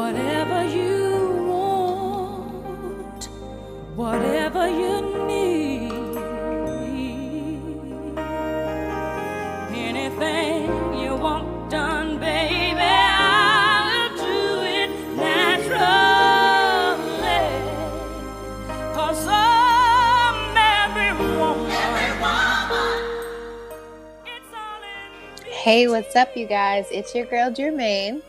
Whatever you want, whatever you need, anything you want done, baby, I'll do it naturally. Cause I'm every woman. It's all in Hey, what's up, you guys? It's your girl Jermaine,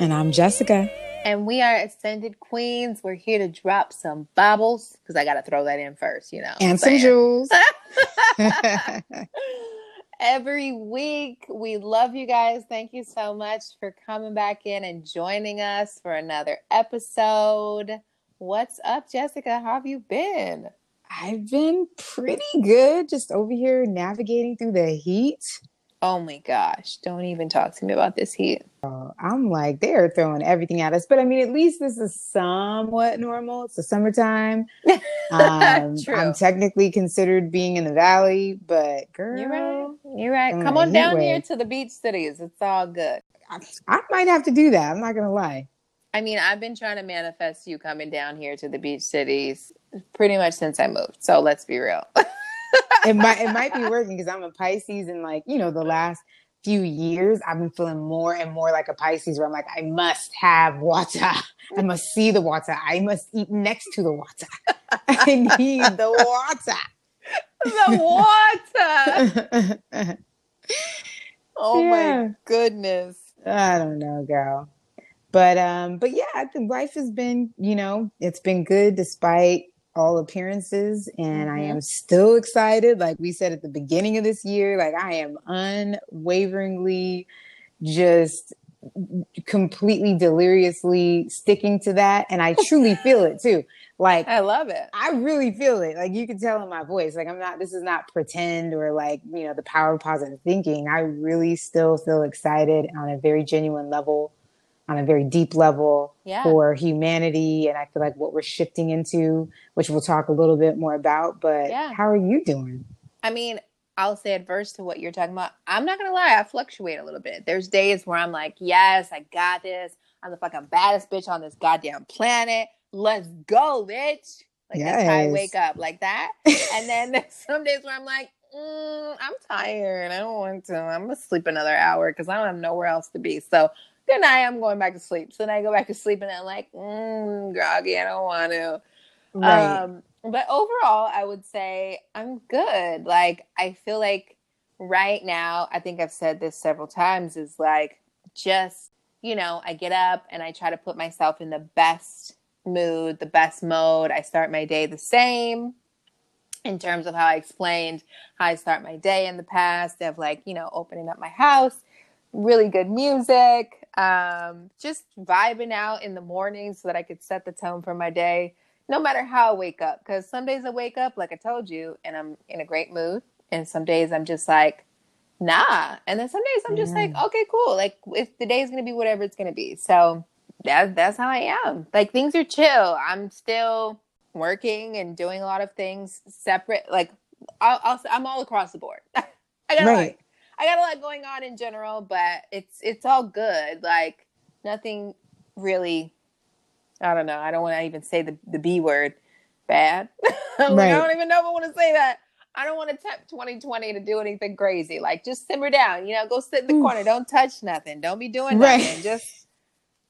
And I'm Jessica. And we are Ascended Queens. We're here to drop some bobbles because I got to throw that in first, you know. And some jewels. Every week, we love you guys. Thank you so much for coming back in and joining us for another episode. What's up, Jessica? How have you been? I've been pretty good just over here navigating through the heat. Oh my gosh, don't even talk to me about this heat. I'm like, they're throwing everything at us. But I mean, at least this is somewhat normal. It's the summertime. Um, True. I'm technically considered being in the valley, but girl, You're right. You're right. Come on down here to the beach cities. It's all good. I, I might have to do that. I'm not going to lie. I mean, I've been trying to manifest you coming down here to the beach cities pretty much since I moved. So let's be real. it might it might be working because I'm a Pisces and like you know the last few years I've been feeling more and more like a Pisces where I'm like I must have water I must see the water I must eat next to the water I need the water. the water. Oh Yeah. my goodness. I don't know girl but um but yeah I think life has been you know it's been good despite all appearances and I Mhm. am still excited like we said at the beginning of this year like I am unwaveringly just completely deliriously sticking to that and I truly feel it too like I love it. I really feel it. Like you can tell in my voice. Like I'm not. This is not pretend or like you know the power of positive thinking. I really still feel excited on a very genuine level, on a very deep level Yeah. for humanity, and I feel like what we're shifting into, which we'll talk a little bit more about. But Yeah. how are you doing? I mean, I'll say adverse to what you're talking about. I'm not gonna lie, I fluctuate a little bit. There's days where I'm like, yes, I got this. I'm the fucking baddest bitch on this goddamn planet. Let's go, bitch. Like that's how I wake up, like that. And then there's some days where I'm like, mm, I'm tired. I don't want to. I'm gonna sleep another hour because I don't have nowhere else to be. So good night. I'm going back to sleep. So then I go back to sleep and I'm like, mm, groggy. I don't want to. Right. Um, but overall, I would say I'm good. Like, I feel like right now, I think I've said this several times, is like just, you know, I get up and I try to put myself in the best mood, the best mode. I start my day the same in terms of how I explained how I start my day in the past of like, you know, opening up my house, really good music, um, just vibing out in the morning so that I could set the tone for my day no matter how I wake up. Because some days I wake up, like I told you, and I'm in a great mood. And some days I'm just like, nah. And then some days I'm just like, okay, cool. Like if the day is gonna be whatever it's gonna be. So that that's how I am. Like things are chill. I'm still working and doing a lot of things separate. Like I'll, I'll I'm all across the board. I got right. I got a lot going on in general, but it's it's all good. Like nothing really. I don't know. I don't want to even say the the b word. Bad. like, Right. I don't even know if I want to say that. I don't want to tempt 2020 to do anything crazy. Like just simmer down. You know, go sit in the Oof. corner. Don't touch nothing. Don't be doing Right. nothing. Just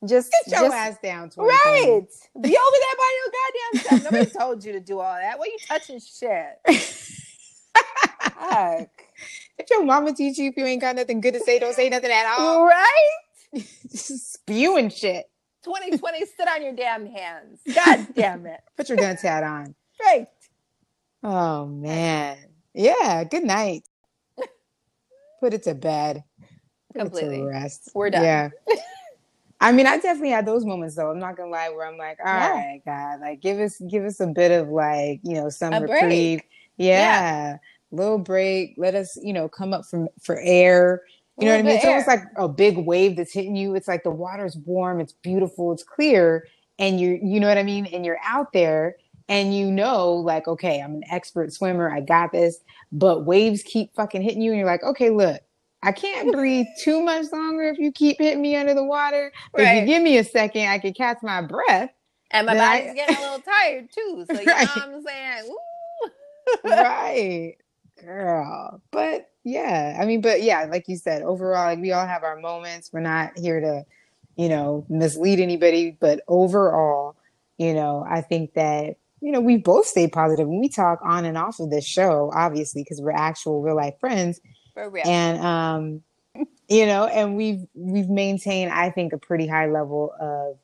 just Get your just- ass down. 2020. Right. Be over there by your goddamn self. Nobody told you to do all that. What you touching shit? If your mama teach you if you ain't got nothing good to say, don't say nothing at all. Right? Just spewing shit. 2020, sit on your damn hands. God damn it. Put your dunce hat on. Right. Oh man. Yeah, good night. Put it to bed. Put it Completely. to rest. We're done. Yeah. I mean, I definitely had those moments though. I'm not gonna lie, where I'm like, all Yeah. right, God, like give us give us a bit of like, you know, some A reprieve. Yeah. Little break. Let us, you know, come up from for air. You know what I mean? It's almost like a big wave that's hitting you. It's like the water's warm, it's beautiful, it's clear, and you're, you know what I mean? And you're out there and you know, like, okay, I'm an expert swimmer, I got this, but waves keep fucking hitting you, and you're like, okay, look, I can't breathe too much longer if you keep hitting me under the water. If you give me a second, I can catch my breath. And my Then I- body's getting a little tired too. So you Right. know what I'm saying? Woo. right girl but yeah i mean but yeah like you said overall like we all have our moments we're not here to you know mislead anybody but overall you know i think that you know we both stay positive when we talk on and off of this show obviously because we're actual real life friends For real. and um you know and we've we've maintained i think a pretty high level of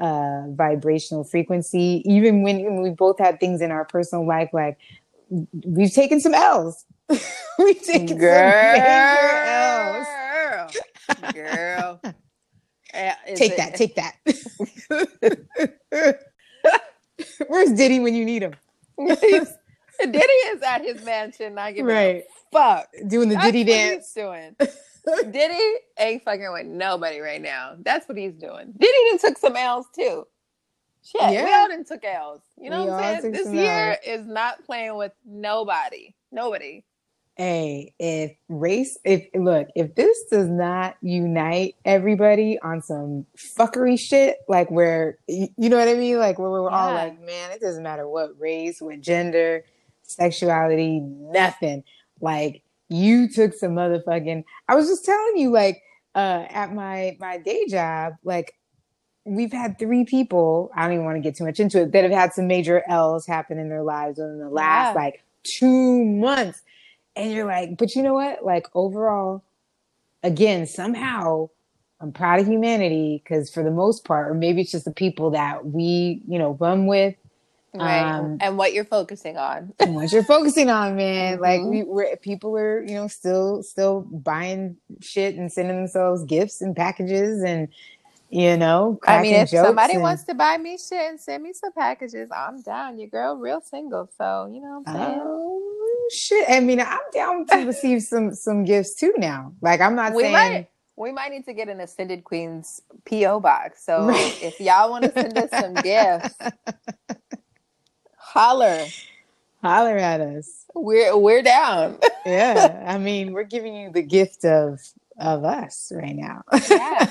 uh vibrational frequency even when, when we both had things in our personal life like we've taken some l's we've taken some major l's Girl. Girl. Eh, take it- that take that where's diddy when you need him Diddy is at his mansion, not giving right a fuck. doing the That's diddy dance he's doing. Diddy ain't fucking with nobody right now. That's what he's doing. Diddy done took some L's too. Shit, we Yeah. all done took L's. You know We what I'm saying? This year is not playing with nobody. Nobody. Hey, if race, if look, if this does not unite everybody on some fuckery shit, like where you, you know what I mean, like where we're all like, man, it doesn't matter what race, what gender, sexuality, nothing. Like you took some motherfucking. I was just telling you, like uh, at my my day job, like we've had three people. I don't even want to get too much into it that have had some major L's happen in their lives within the last Yeah. like two months and you're like, but you know what? Like overall, again, somehow I'm proud of humanity because for the most part, or maybe it's just the people that we, you know, run with. Right. Um, and what you're focusing on. and what you're focusing on, man. Like Mhm. we we're people are, you know, still still buying shit and sending themselves gifts and packages and you know, I mean, if somebody and- wants to buy me shit and send me some packages, I'm down. Your girl real single. So, you know what I'm saying? Oh shit! I mean, I'm down to receive some some gifts too now. Like I'm not we saying might we might need to get an ascended queens PO box. So Right. if y'all want to send us some gifts, holler. holler at us. We're we're down. Yeah, I mean, we're giving you the gift of of us right now. Yeah.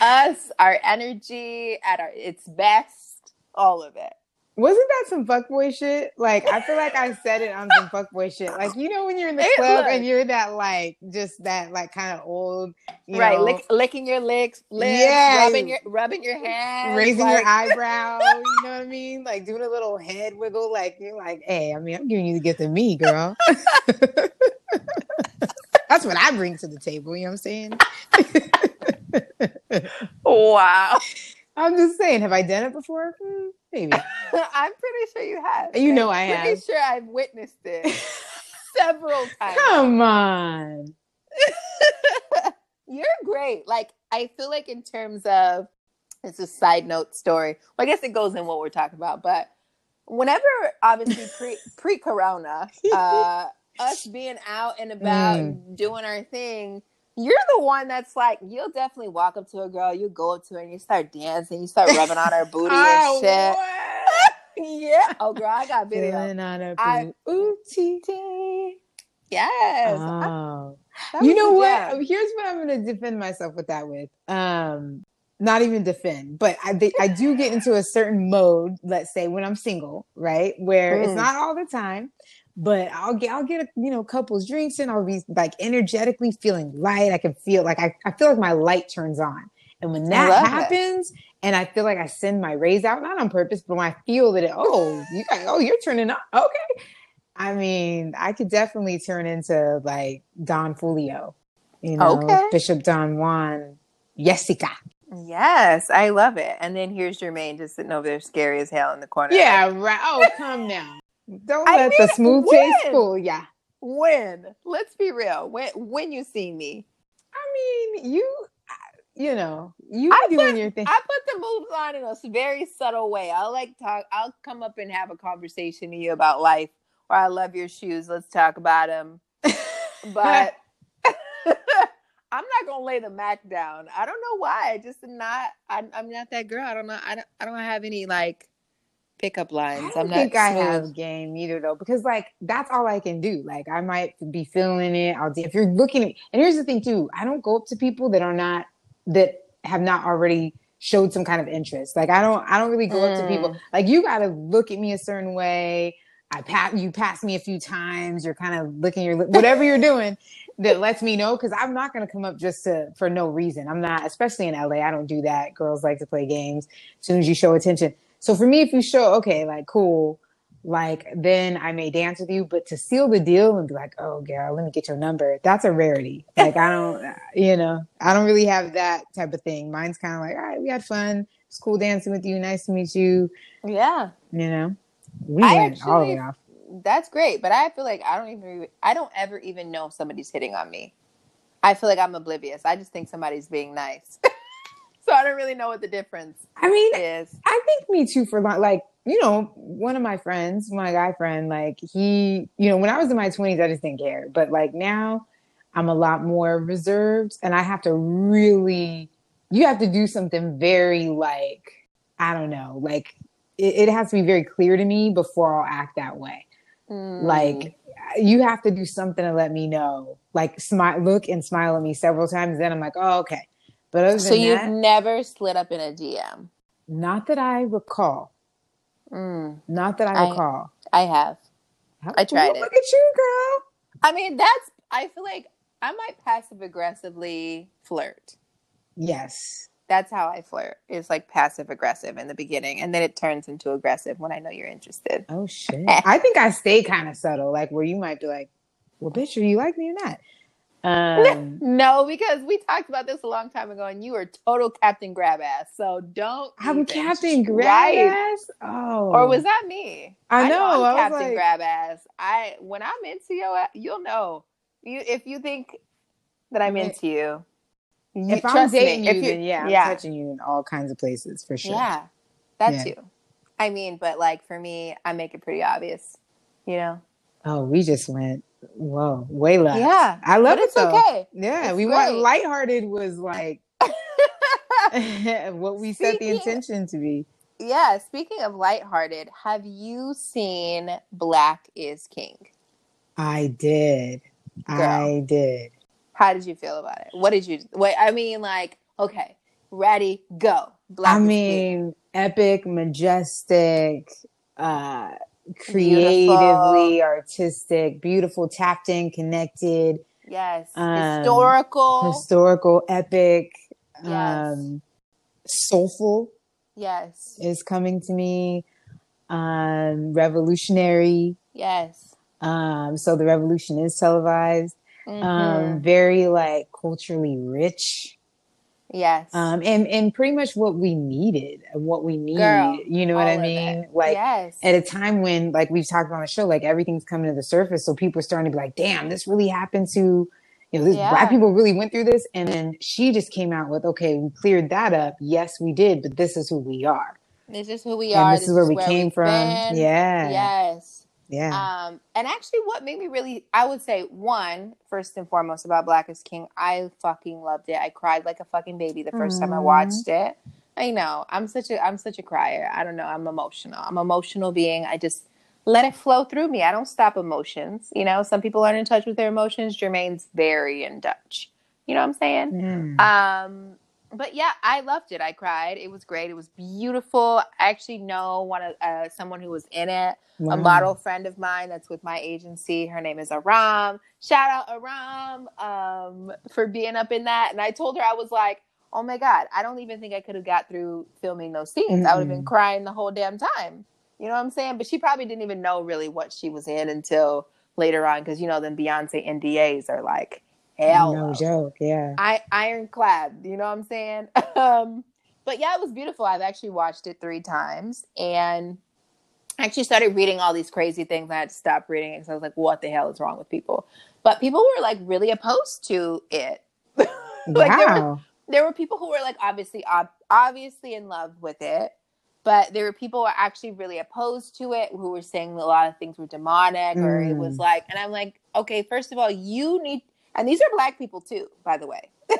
Us, our energy at our its best, all of it. Wasn't that some fuckboy shit? Like, I feel like I said it on some fuckboy shit. Like, you know, when you're in the It club was. and you're that like, just that like kind of old, you right, know, lick, licking your lips, lips Yeah. rubbing your rubbing your hands, raising like- your eyebrow. You know what I mean? Like doing a little head wiggle. Like you're like, hey, I mean, I'm giving you the gift of me, girl. That's what I bring to the table. You know what I'm saying? Wow. I'm just saying. Have I done it before? Hmm, maybe. I'm pretty sure you have. You know I I'm pretty sure I've witnessed it several times. Come on. You're great. Like I feel like in terms of it's a side note story. Well, I guess it goes in what we're talking about, but whenever obviously pre pre corona, uh us being out and about Mm. doing our thing, you're the one that's like, you'll definitely walk up to a girl, you go up to her and you start dancing, you start rubbing on her booty Oh, and shit. what? Yeah. Oh girl, I got video. Feeling on a I- booty. Yes. Oh. that you know what? jam. Here's what I'm going to defend myself with that with. Um, not even defend, but I they, I do get into a certain mode. Let's say when I'm single, right, where it's Mm. not all the time, but I'll get I'll get a you know couples drinks and I'll be like energetically feeling light. I can feel like I, I feel like my light turns on, and when that love it. happens, and I feel like I send my rays out, not on purpose, but when I feel that it, oh you guys, oh you're turning on, okay. I mean, I could definitely turn into like Don Julio, you know, Okay. Bishop Don Juan, Jessica. Yes, I love it. And then here's Jermaine just sitting over there, scary as hell in the corner. Yeah, right. Oh, come now. Don't I let the mean, smooth taste fool ya. When? Let's be real. When when you see me, I mean, you, you know, you I doing your thing. I put the moves on in a very subtle way. I'll like talk. I'll come up and have a conversation to you about life. Or I love your shoes. Let's talk about them. But I'm not gonna lay the Mac down. I don't know why. I just am not. I'm, I'm not that girl. I don't know. I don't. I don't have any like pickup I lines. don't I'm not think I smooth. have game either though, because like that's all I can do. Like I might be feeling it. I'll if you're looking at me. and here's the thing too, I don't go up to people that are not that have not already showed some kind of interest. Like I don't I don't really go up to people Mm. like you gotta look at me a certain way. I pat you pass me a few times, you're kind of looking your whatever you're doing that lets me know because I'm not gonna come up just to for no reason. I'm not, especially in LA, I don't do that. Girls like to play games as soon as you show attention. So for me, if you show, okay, like cool, like then I may dance with you, but to seal the deal and be like, oh girl, let me get your number, that's a rarity. Like I don't, you know, I don't really have that type of thing. Mine's kind of like, all right, we had fun. It's cool dancing with you. Nice to meet you. Yeah, You know, we I went all the actually- way off. that's great. But I feel like I don't even I don't ever even know if somebody's hitting on me. I feel like I'm oblivious. I just think somebody's being nice. so I don't really know what the difference I mean, is. I think me too for long, like, you know, one of my friends, my guy friend, like he, you know, when I was in my 20s, I just didn't care. But like now I'm a lot more reserved and I have to really, you have to do something very like, I don't know, like it, it has to be very clear to me before I'll act that way. Mm. Like you have to do something to let me know, like smile, look and smile at me several times. Then I'm like, oh, okay. But other so you've that, never slid up in a DM. not that I recall. Mm, Not that I I- recall. I have. I tried Well, it. Look at you, girl. I mean, that's. I feel like I might passive aggressively flirt. Yes. That's how I flirt. It's like passive aggressive in the beginning, and then it turns into aggressive when I know you're interested. Oh shit. I think I stay kind of subtle, like where you might be like, "Well, bitch, are you like me or not?" Um, No, because we talked about this a long time ago, and you are total Captain Grab Ass. So don't. I'm Captain. Grab Ass. Oh, Or was that me? I know, I'm I Captain like- Grab Ass. I when I'm into you, you'll know. You if you think that I'm into you. you if I'm trust me, dating you, then yeah, I'm yeah, touching you in all kinds of places for sure. yeah, that Yeah. too. I mean, but like for me, I make it pretty obvious. You know. Oh, we just went whoa, way left. Yeah, I love but it it's though. okay. Yeah, It's we went great. lighthearted was like what we set the intention to be. Yeah, speaking of lighthearted, have you seen Black is King? I did. I did. How did you feel about it? What did you wait? I mean, like, okay, ready, go. Black I is King. mean, epic, majestic, uh, creatively artistic, beautiful, tapped in, connected, yes, um, historical. historical, epic, Yes. um, soulful yes, is coming to me, um, revolutionary. yes. Um, so the revolution is televised. Mhm. Um, very like culturally rich. Yes. Um, and, and pretty much what we needed, what we need. Girl, you know what I mean? Like yes. at a time when like we've talked about on the show, like everything's coming to the surface. So people are starting to be like, damn, this really happened to, you know, this Yeah. black people really went through this. And then she just came out with, okay, we cleared that up. Yes, we did, but this is who we are. this is who we and are. this, is where we came from. been. Yeah. Yes. Yeah. Um, and actually, what made me really, I would say, one, first and foremost about Black is King, I fucking loved it. I cried like a fucking baby the 1st time I watched it. I know I'm such a I'm such a crier. I don't know. I'm emotional. I'm an emotional being. I just let it flow through me. I don't stop emotions. You know, some people aren't in touch with their emotions. Jermaine's very in touch. You know what I'm saying? Mm. Um, but yeah, I loved it. I cried. It was great. It was beautiful. I actually know one of uh, someone who was in it a model friend of mine that's with my agency. Her name is Aram. Shout out Aram um, for being up in that. And I told her I was like, oh my god, I don't even think I could have got through filming those scenes. I would have been crying the whole damn time. You know what I'm saying? But she probably didn't even know really what she was in until later on, because you know, then Beyonce NDAs are like hell. No joke. Yeah. I ironclad. You know what I'm saying? um, but yeah, it was beautiful. I've actually watched it three times, and I actually started reading all these crazy things. I had to stop reading it because I was like, "What the hell is wrong with people?" But people were like really opposed to it. like there were, wow. there were people who were like obviously ob- obviously in love with it, but there were people who were actually really opposed to it who were saying a lot of things were demonic or it was Mm. like, and I'm like, okay, first of all, you need, and these are black people too, by the way,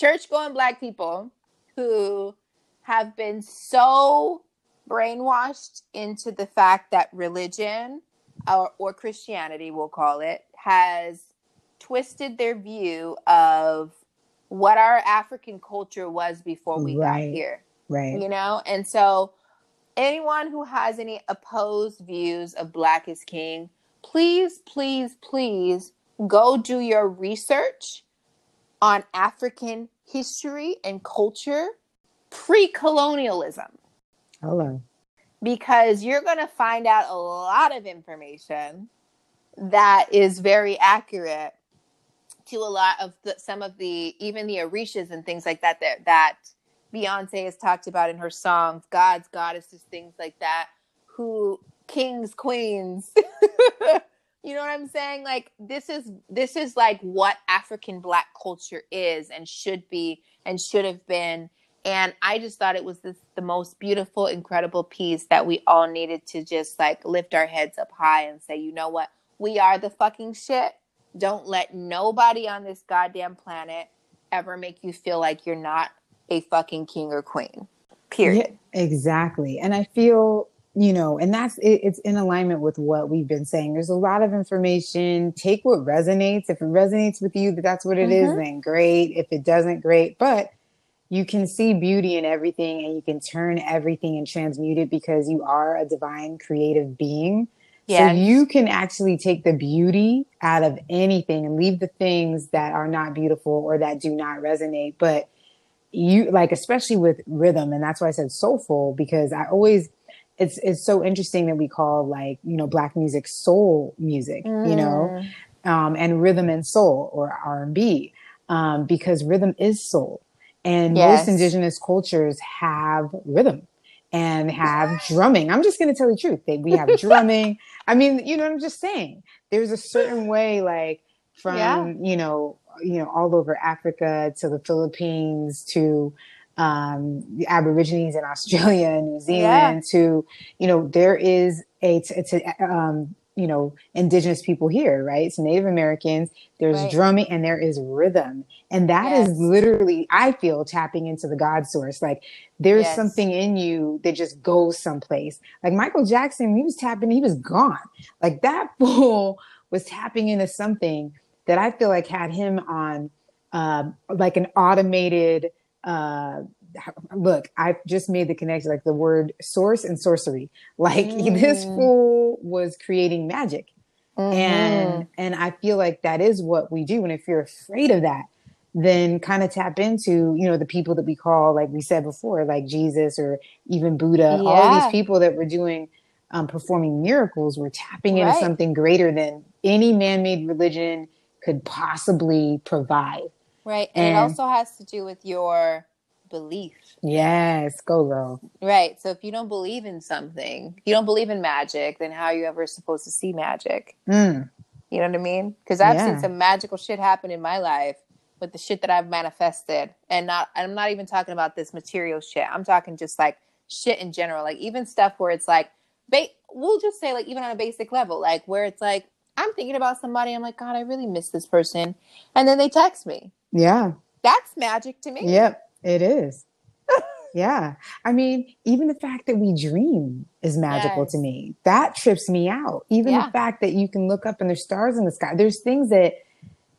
church going black people who have been so brainwashed into the fact that religion or, or Christianity, we'll call it, has twisted their view of what our African culture was before we Right. got here. Right. You know? And so anyone who has any opposed views of black is king, please, please, please go do your research on African history and culture pre-colonialism Hello. because you're going to find out a lot of information that is very accurate to a lot of the, some of the even the Orishas and things like that that that Beyonce has talked about in her songs, gods, goddesses, things like that, who kings, queens. you know what I'm saying? Like this is this is like what African black culture is and should be and should have been. And I just thought it was this the most beautiful, incredible piece that we all needed to just like lift our heads up high and say, you know what? We are the fucking shit. Don't let nobody on this goddamn planet ever make you feel like you're not a fucking king or queen. Period. Yeah, exactly. And I feel, you know, and that's it, it's in alignment with what we've been saying. There's a lot of information. Take what resonates. If it resonates with you, that that's what it is, Mhm. then great. If it doesn't, great. But you can see beauty in everything and you can turn everything and transmute it because you are a divine creative being. Yes. So you can actually take the beauty out of anything and leave the things that are not beautiful or that do not resonate. But you like, especially with rhythm, and that's why I said soulful because I always it's it's so interesting that we call like you know black music soul music, you know, Mm. um, and rhythm and soul or R and B um, because rhythm is soul, and Yes. most indigenous cultures have rhythm and have drumming. I'm just going to tell the truth. They, we have drumming. I mean, you know, what I'm just saying. There's a certain way, like from Yeah. you know, you know, all over Africa to the Philippines to um, the Aborigines in Australia and New Zealand yeah. to you know, there is a t- it's a, um, you know indigenous people here, right? It's Native Americans. There's Right. drumming and there is rhythm, and that is Yes. literally, I feel, tapping into the God source. Like there's Yes. something in you that just goes someplace. Like Michael Jackson, he was tapping, he was gone. Like that fool was tapping into something that I feel like had him on um, like an automated. Uh, look, I just made the connection, like the word source and sorcery. Like this Mm. fool was creating magic Mhm. and and i feel like that is what we do and if you're afraid of that then kind of tap into you know the people that we call like we said before like jesus or even buddha all these people that were doing um, performing miracles were tapping into something greater than any man-made religion could possibly provide right. And, and- it also has to do with your belief. yes go girl Right. So if you don't believe in something, you don't believe in magic, then how are you ever supposed to see magic? Mm, You know what I mean? Because I've Yeah. seen some magical shit happen in my life with the shit that I've manifested, and not. I'm not even talking about this material shit. I'm talking just like shit in general, like even stuff where it's like, ba- we'll just say like even on a basic level, like where it's like I'm thinking about somebody, I'm like, God, I really miss this person, and then they text me. Yeah That's magic to me. Yep, it is. yeah. I mean, even the fact that we dream is magical to me. That trips me out. Even Yeah. the fact that you can look up and there's stars in the sky. There's things that,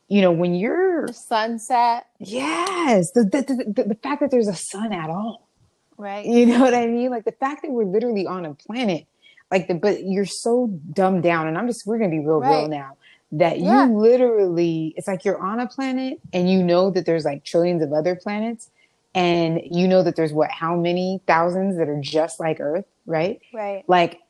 you know, when you're, The sunset, yes, the, the, the, the, the fact that there's a sun at all. right? You know what I mean? Like the fact that we're literally on a planet, like the, but you're so dumbed down. And I'm just, we're going to be real, real now that Yeah. you literally, it's like you're on a planet and you know that there's like trillions of other planets. And you know that there's what, how many thousands that are just like Earth, right? Right. Like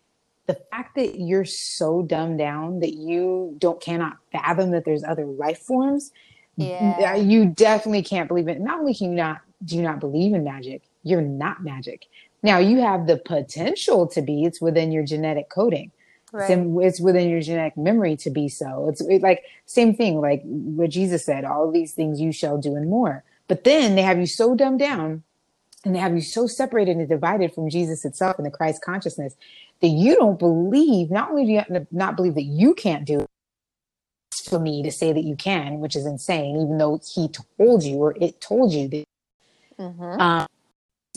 the fact that you're so dumbed down that you don't cannot fathom that there's other life forms. Yeah. You definitely can't believe it. Not only can you not do you not believe in magic, you're not magic. Now you have the potential to be. It's within your genetic coding. It's, Right. in- it's within your genetic memory to be so. It's it, like same thing, like what Jesus said. All these things you shall do and more. But then they have you so dumbed down, and they have you so separated and divided from Jesus itself and the Christ consciousness that you don't believe. Not only do you not believe that you can't do it, for me to say that you can, which is insane, even though he told you or it told you that Mhm. um,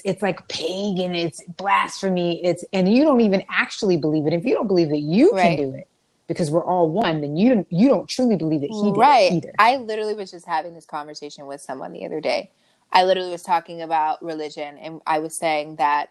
it's like pagan, it's blasphemy, it's and you don't even actually believe it. If you don't believe that you Right. can do it because we're all one, then you don't you don't truly believe that he did right. it either. I literally was just having this conversation with someone the other day. I literally was talking about religion and I was saying that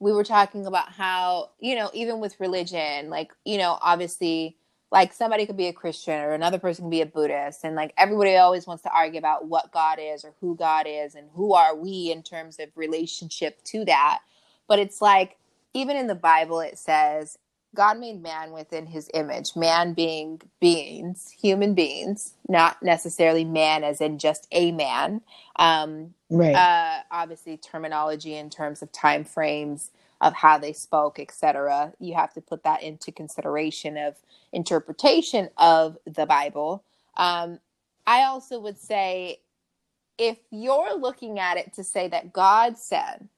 we were talking about how, you know, even with religion, like, you know, obviously like somebody could be a Christian or another person can be a Buddhist and like everybody always wants to argue about what God is or who God is and who are we in terms of relationship to that. But it's like even in the Bible it says God made man within his image, man being beings, human beings, not necessarily man as in just a man. Um, right. uh, obviously, terminology in terms of time frames of how they spoke, etc. You have to put that into consideration of interpretation of the Bible. Um, I also would say if you're looking at it to say that God said,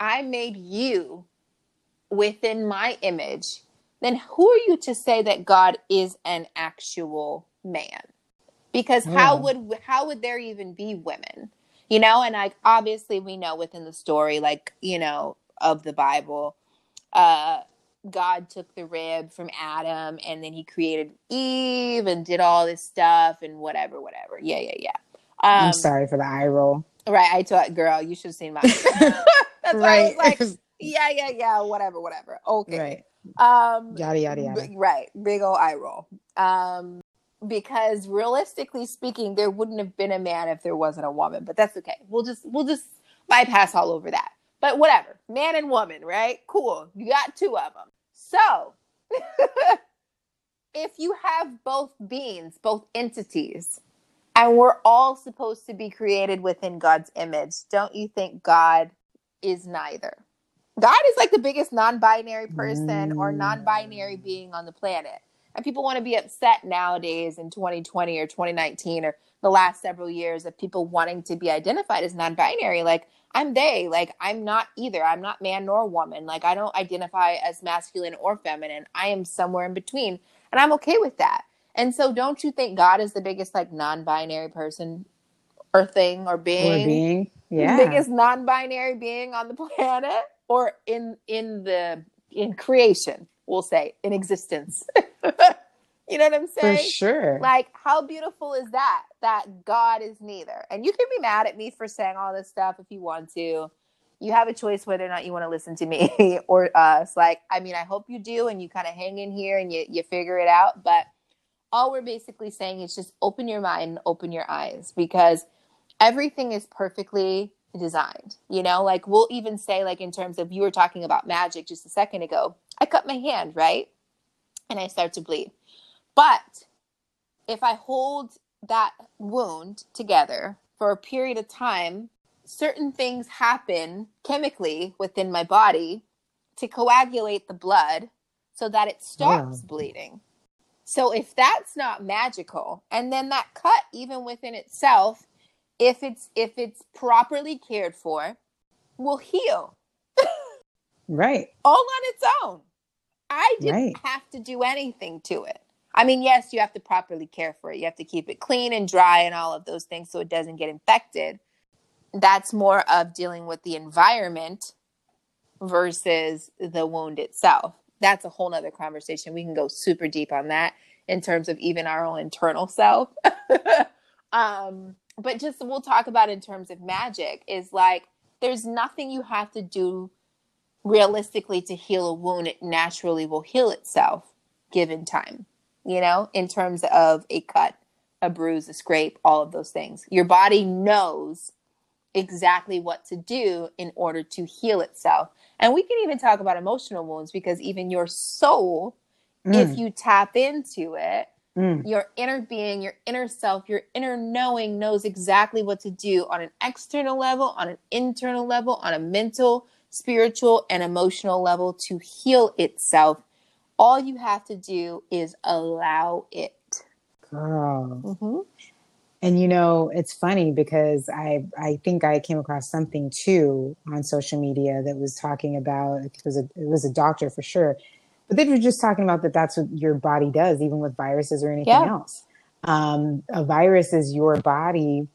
I made you within my image, then who are you to say that God is an actual man? Because how would how would there even be women? You know, and like obviously we know within the story, like, you know, of the Bible, uh God took the rib from Adam and then he created Eve and did all this stuff and whatever, whatever. Yeah, yeah, yeah. Um, I'm sorry for the eye roll. Right. I thought, girl, you should have seen my. That's why I was like, yeah, yeah, yeah, whatever, whatever. Okay. right. Um, Yada yada yada. b- right. Big old eye roll. Um, because realistically speaking, there wouldn't have been a man if there wasn't a woman, but that's okay. We'll just, we'll just bypass all over that. But whatever, man and woman, right? Cool. You got two of them. So, if you have both beings, both entities, and we're all supposed to be created within God's image, don't you think God is neither? God is like the biggest non binary person or Mm. non binary being on the planet. And people want to be upset nowadays in 2020 or 2019 or the last several years of people wanting to be identified as non binary. Like, I'm they. Like, I'm not either. I'm not man nor woman. Like, I don't identify as masculine or feminine. I am somewhere in between. And I'm okay with that. And so, don't you think God is the biggest, like, non binary person or thing or Or being? being. Yeah. biggest non-binary being on the planet or in in the in creation we'll say in existence you know what i'm saying? for sure. like how beautiful is that that god is neither? And you can be mad at me for saying all this stuff if you want to. You have a choice whether or not you want to listen to me or us. Like i mean i hope you do and you kind of hang in here and you, you figure it out. But all we're basically saying is just open your mind and open your eyes because everything is perfectly designed you know? Like we'll even say like in terms of you were talking about magic just a second ago. I cut my hand right and i start to bleed but if i hold that wound together for a period of time certain things happen chemically within my body to coagulate the blood so that it stops Wow. bleeding so if that's not magical, and then that cut, even within itself, if it's if it's properly cared for, will heal right. all on its own. I didn't Right. have to do anything to it. I mean, yes, you have to properly care for it. You have to keep it clean and dry and all of those things so it doesn't get infected. That's more of dealing with the environment versus the wound itself. That's a whole nother conversation. We can go super deep on that in terms of even our own internal self. um, but just we'll talk about in terms of magic is like there's nothing you have to do realistically to heal a wound. It naturally will heal itself given time, you know, in terms of a cut, a bruise, a scrape, all of those things. Your body knows exactly what to do in order to heal itself. And we can even talk about emotional wounds because even your soul, if Mm, you tap into it, mm. your inner being, your inner self, your inner knowing knows exactly what to do on an external level, on an internal level, on a mental, spiritual, and emotional level to heal itself. All you have to do is allow it. Girl. Mm-hmm. And you know, it's funny because I I think I came across something too on social media that was talking about it was a it was a doctor for sure, but they were just talking about that that's what your body does, even with viruses or anything Yeah. else. Um, a virus is your body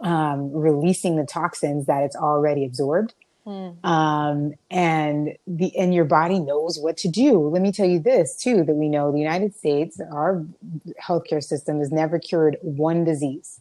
um, releasing the toxins that it's already absorbed. Mm. Um, and the and your body knows what to do. Let me tell you this too: that we know the United States, our healthcare system has never cured one disease,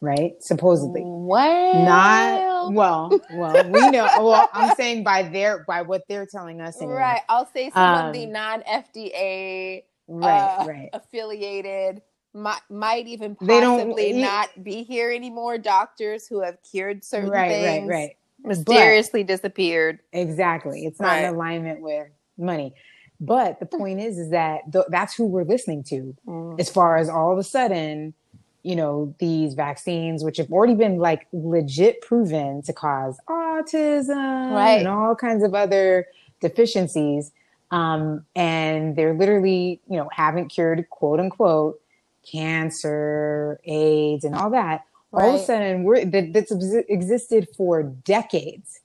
right? Supposedly, Wow. not well. Well, we know. Well, I'm saying by their by what they're telling us, anyway. right. I'll say some of the Um, non FDA right, uh, right. affiliated might, might even They don't- possibly not be here anymore. Doctors who have cured certain right, things right, right. Mysteriously disappeared. Exactly. It's not in alignment with money. But the point is, is that th- that's who we're listening to. Mm. As far as all of a sudden, you know, these vaccines, which have already been like legit proven to cause autism Right. and all kinds of other deficiencies, um, and they're literally, you know, haven't cured quote unquote cancer, AIDS, and all that. All of a sudden, we're that, that's existed for decades.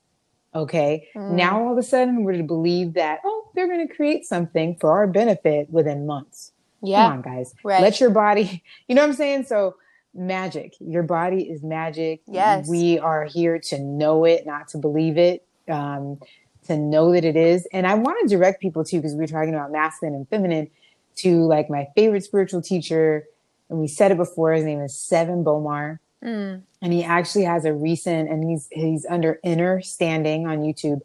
Okay, Mm. now all of a sudden we're to believe that oh, they're going to create something for our benefit within months. Yeah. Come on, guys. Right. Let your body, you know what I'm saying? So, magic. Your body is magic. Yes. We are here to know it, not to believe it, um, to know that it is. And I want to direct people too, because we're talking about masculine and feminine, to like my favorite spiritual teacher. And we said it before. His name is Sevan Bomar Mm. and he actually has a recent and he's he's under inner standing on youtube.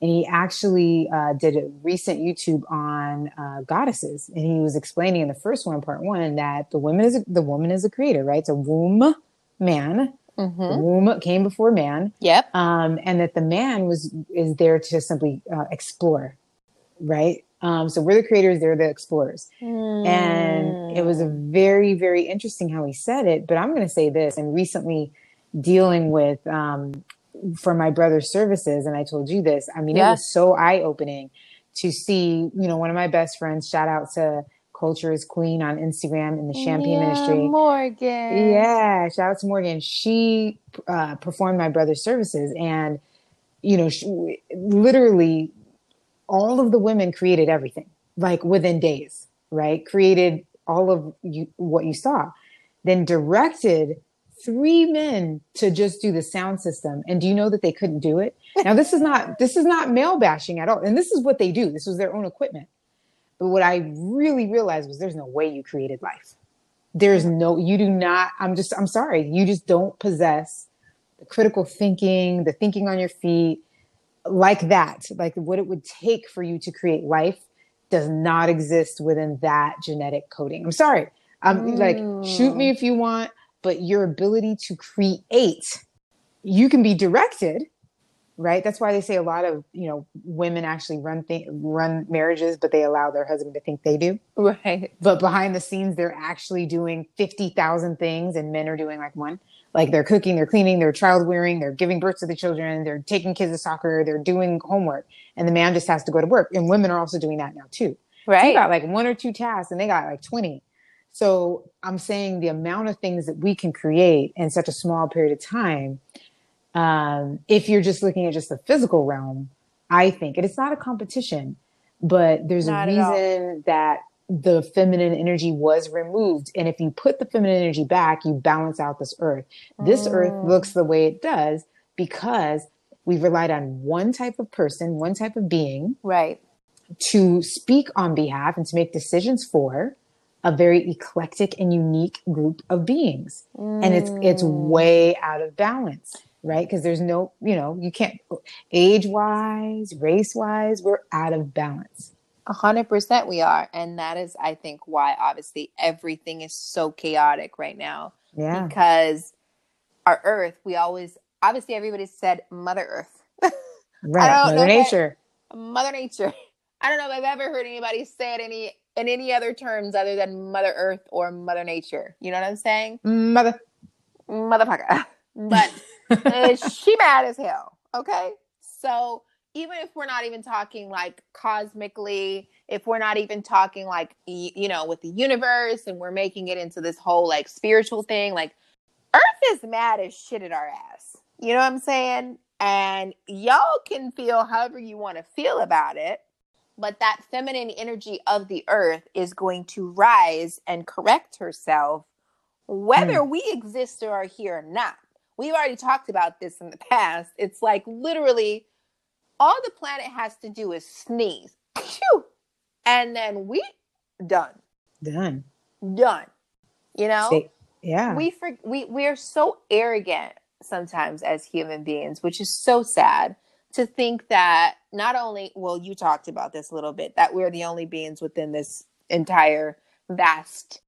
And he actually uh, did a recent youtube on uh, goddesses. And he was explaining in the first one part one that the woman is a, the woman is a creator right? It's a womb man. The hmm womb came before man. Yep. um, and that the man was is there to simply uh, explore right um, so we're the creators they're the explorers and it was a very very interesting how he said it but i'm going to say this and recently dealing with um, for my brother's services and i told you this i mean it was so eye-opening to see you know one of my best friends shout out to culture is queen on instagram in the champagne Yeah, ministry Morgan. yeah, shout out to Morgan. She uh, performed my brother's services, and you know, she, literally, all of the women created everything like within days. Right, created all of you what you saw, then directed three men to just do the sound system. And do you know that they couldn't do it? Now, this is not this is not male bashing at all, and this is what they do. This was their own equipment. But what I really realized was there's no way you created life there's no you do not i'm just i'm sorry you just don't possess the critical thinking the thinking on your feet like that like what it would take for you to create life does not exist within that genetic coding. I'm sorry. I'm like shoot me mm. if you want but your ability to create you can be directed right? That's why they say a lot of you know women actually run th- run marriages but they allow their husband to think they do. Right. but behind the scenes they're actually doing 50,000 things and men are doing like one like they're cooking they're cleaning they're child rearing they're giving birth to the children they're taking kids to soccer they're doing homework. And the man just has to go to work. And women are also doing that now too. Right. they got like one or two tasks and they got like 20 so i'm saying the amount of things that we can create in such a small period of time um, if you're just looking at just the physical realm i think and it's not a competition but there's Not a reason that the feminine energy was removed and if you put the feminine energy back you balance out this earth this earth Mm. looks the way it does because we've relied on one type of person one type of being Right. to speak on behalf and to make decisions for a very eclectic and unique group of beings and it's it's Mm. way out of balance right because there's no you know you can't age wise race wise we're out of balance A hundred percent we are. And that is I think why obviously everything is so chaotic right now. yeah Because our earth, we always obviously everybody said Mother Earth. right mother nature Mother Nature. I don't know if I've ever heard anybody say it any in any other terms other than Mother Earth or Mother Nature. You know what I'm saying? mother Motherfucker. But uh, she mad as hell. Okay. So even if we're not even talking like cosmically, if we're not even talking like, you know, with the universe and we're making it into this whole like spiritual thing, like Earth is mad as shit at our ass. You know what I'm saying? And y'all can feel however you want to feel about it. But that feminine energy of the earth is going to rise and correct herself, whether hmm. we exist or are here or not we've already talked about this in the past. It's like literally all the planet has to do is sneeze. Phew, and then we done. Done. Done. You know? Say- yeah. we for, we we're so arrogant sometimes as human beings which is so sad to think that not only well you talked about this a little bit that we're the only beings within this entire vast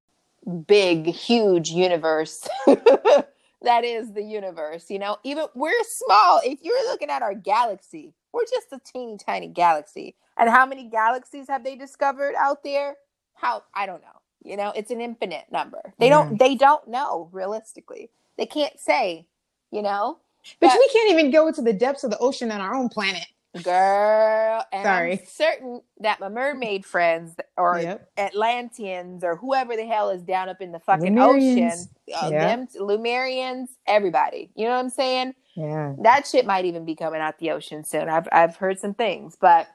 big huge universe that is the universe you know? Even we're small. If you're looking at our galaxy we're just a teeny tiny galaxy. And how many galaxies have they discovered out there? How i don't know you know? It's an infinite number. They don't mm. they don't know realistically. They can't say you know but we can't even go to the depths of the ocean on our own planet. Girl and Sorry. i'm certain that my mermaid friends or Yep. atlanteans or whoever the hell is down up in the fucking Lemurians. ocean uh, them lumerians everybody you know what i'm saying Yeah. that shit might even be coming out the ocean soon. I've I've heard some things, but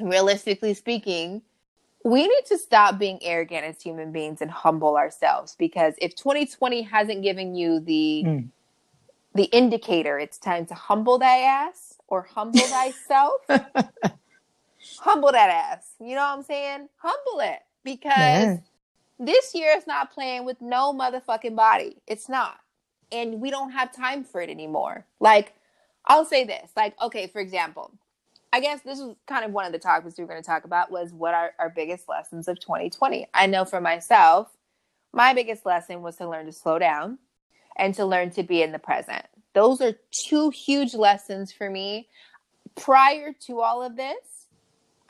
realistically speaking, we need to stop being arrogant as human beings and humble ourselves because if 2020 hasn't given you the Mm. the indicator, it's time to humble thy ass or humble thyself. humble that ass. You know what I'm saying? Humble it because Yeah. this year is not playing with no motherfucking body. It's not. And we don't have time for it anymore. Like, I'll say this. Like, okay, for example, I guess this is kind of one of the topics we were going to talk about was what are our biggest lessons of 2020. I know for myself, my biggest lesson was to learn to slow down and to learn to be in the present. Those are two huge lessons for me prior to all of this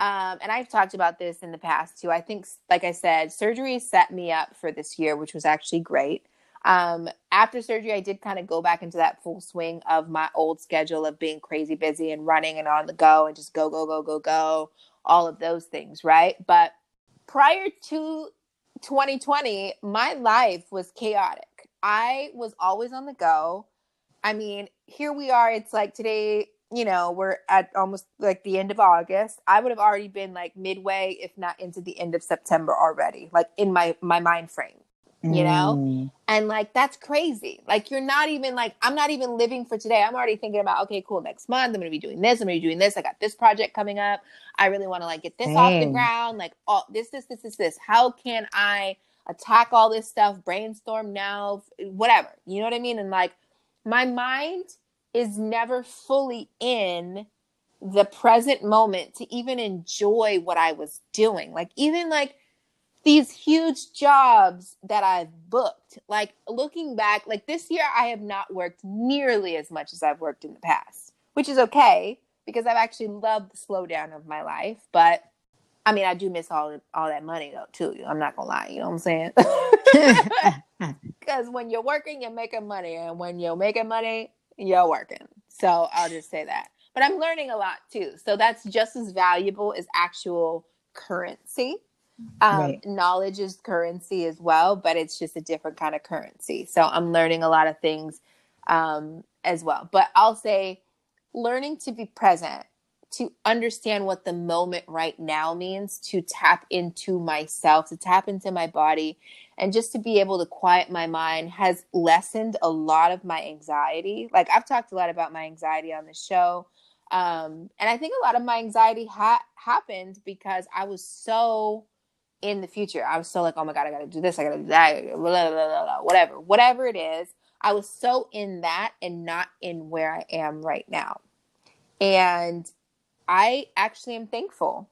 um, and I've talked about this in the past too. I think, like I said, surgery set me up for this year, which was actually great. Um, after surgery, I did kind of go back into that full swing of my old schedule of being crazy busy and running and on the go and just go, go, go, go, go, all of those things, right? But prior to 2020, my life was chaotic. I was always on the go. I mean, here we are. It's like today, you know, we're at almost like the end of August. I would have already been like midway, if not into the end of September already, like in my my mind frame. You know? Mm. And like that's crazy. Like you're not even like I'm not even living for today. I'm already thinking about okay, cool. Next month I'm gonna be doing this. I'm gonna be doing this. I got this project coming up. I really want to like get this off the ground. Like all this, this, this, this, this. How can I attack all this stuff? Brainstorm now, whatever. You know what I mean? And like my mind is never fully in the present moment to even enjoy what I was doing. Like even like these huge jobs that I've booked. Like looking back, like this year I have not worked nearly as much as I've worked in the past, which is okay because I've actually loved the slowdown of my life. But I mean, I do miss all all that money though too. I'm not gonna lie. You know what I'm saying? Because when you're working, you're making money, and when you're making money, you're working. So I'll just say that. But I'm learning a lot too. So that's just as valuable as actual currency. Um, Right. Knowledge is currency as well, but it's just a different kind of currency. So I'm learning a lot of things um, as well. But I'll say learning to be present, to understand what the moment right now means, to tap into myself, to tap into my body, and just to be able to quiet my mind has lessened a lot of my anxiety. Like I've talked a lot about my anxiety on the show. Um, and I think a lot of my anxiety ha- happened because I was so in the future. I was so like, oh my God, I got to do this. I got to do that. Blah, blah, blah, whatever, whatever it is. I was so in that and not in where I am right now. And I actually am thankful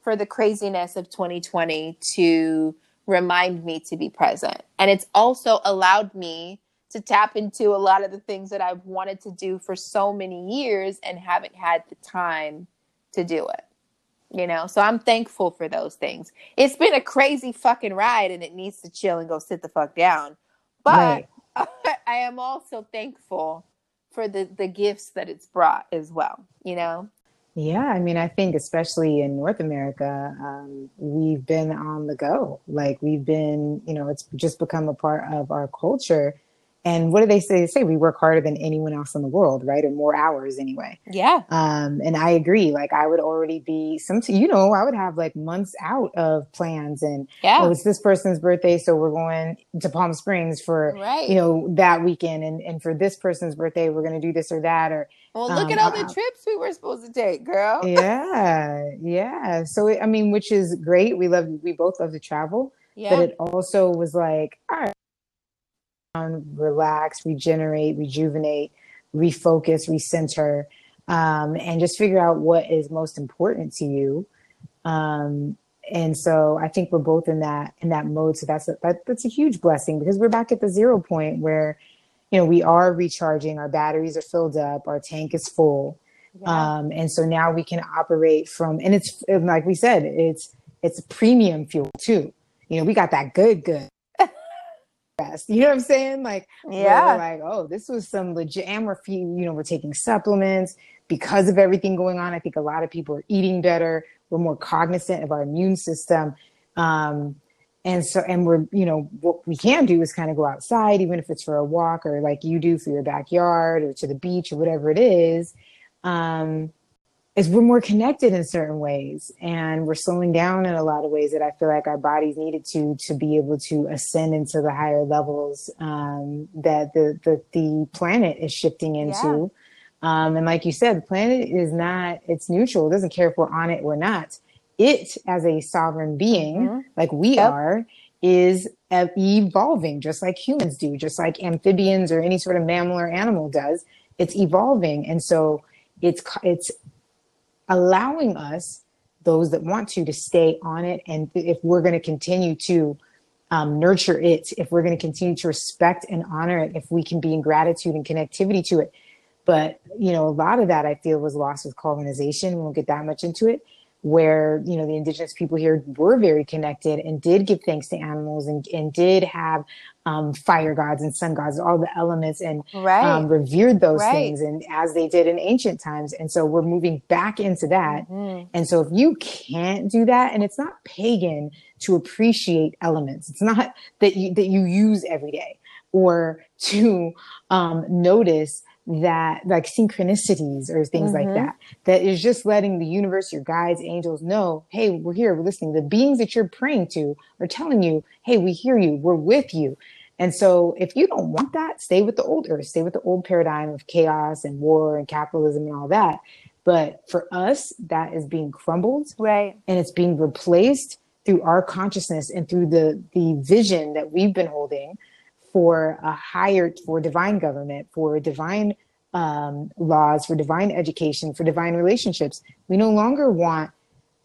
for the craziness of 2020 to remind me to be present. And it's also allowed me to tap into a lot of the things that I've wanted to do for so many years and haven't had the time to do it. You know, so I'm thankful for those things. It's been a crazy fucking ride and it needs to chill and go sit the fuck down. But Right. I am also thankful for the the gifts that it's brought as well, you know. Yeah, I mean, I think especially in North America, um, we've been on the go. Like we've been, you know, it's just become a part of our culture. and what do they say? They say we work harder than anyone else in the world, right? Or more hours anyway. Yeah. Um, and I agree. Like I would already be some, you know, I would have like months out of plans and Yeah. oh, it's this person's birthday, so we're going to Palm Springs for Right. you know that weekend, and and for this person's birthday, we're going to do this or that, or Well, look um, at all the uh, trips we were supposed to take, girl. yeah, yeah. So it, I mean, which is great. We love, we both love to travel, Yeah. but it also was like, all right, um, relax, regenerate, rejuvenate, refocus, recenter, um, and just figure out what is most important to you. Um, and so I think we're both in that in that mode. So that's a, that, that's a huge blessing because we're back at the zero point where, you know, we are recharging. Our batteries are filled up. Our tank is full. Yeah. Um, and so now we can operate from, and it's like we said, it's it's premium fuel too. You know, we got that good, good. best. You know what I'm saying? Like, Yeah. like, oh, this was some legit. And we're, you know, we're taking supplements because of everything going on. I think a lot of people are eating better. We're more cognizant of our immune system. Um, and so, and we're, you know, what we can do is kind of go outside, even if it's for a walk or like you do for your backyard or to the beach or whatever it is. Um, is we're more connected in certain ways and we're slowing down in a lot of ways that I feel like our bodies needed to to be able to ascend into the higher levels um, that the, the the planet is shifting into. Um, and like you said, the planet is not it's neutral. It doesn't care if we're on it or not. It as a sovereign being, Mhm. like we Yep. are, is evolving just like humans do, just like amphibians or any sort of mammal or animal does. It's evolving, and so it's it's allowing us those that want to to stay on it and if we're going to continue to um, nurture it if we're going to continue to respect and honor it if we can be in gratitude and connectivity to it but you know a lot of that i feel was lost with colonization we won't get that much into it where you know the indigenous people here were very connected and did give thanks to animals and, and did have um, fire gods and sun gods all the elements and Right. um, revered those Right. things and as they did in ancient times and so we're moving back into that Mhm. and so if you can't do that and it's not pagan to appreciate elements it's not that you that you use every day or to um, notice that like synchronicities or things like Mhm. that that is just letting the universe your guides angels know hey we're here we're listening the beings that you're praying to are telling you hey we hear you we're with you and so if you don't want that stay with the old earth stay with the old paradigm of chaos and war and capitalism and all that but for us that is being crumbled Right. and it's being replaced through our consciousness and through the the vision that we've been holding for a higher for divine government for divine um, laws for divine education for divine relationships. We no longer want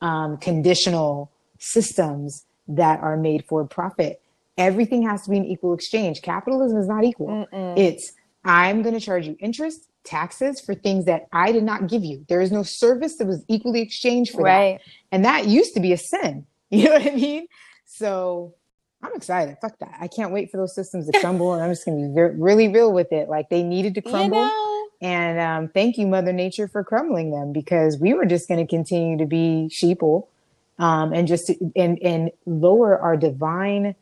um, conditional systems that are made for profit. Everything has to be an equal exchange. Capitalism is not equal. Mm-mm. it's i'm going to charge you interest taxes for things that i did not give you. There is no service that was equally exchanged for that. And that used to be a sin. You know what I mean? So I'm excited. Fuck that. I can't wait for those systems to crumble. and I'm just going to be re- really real with it. Like they needed to You crumble. know. And um, thank you, Mother Nature, for crumbling them because we were just going to continue to be sheeple um, and just and and lower our divine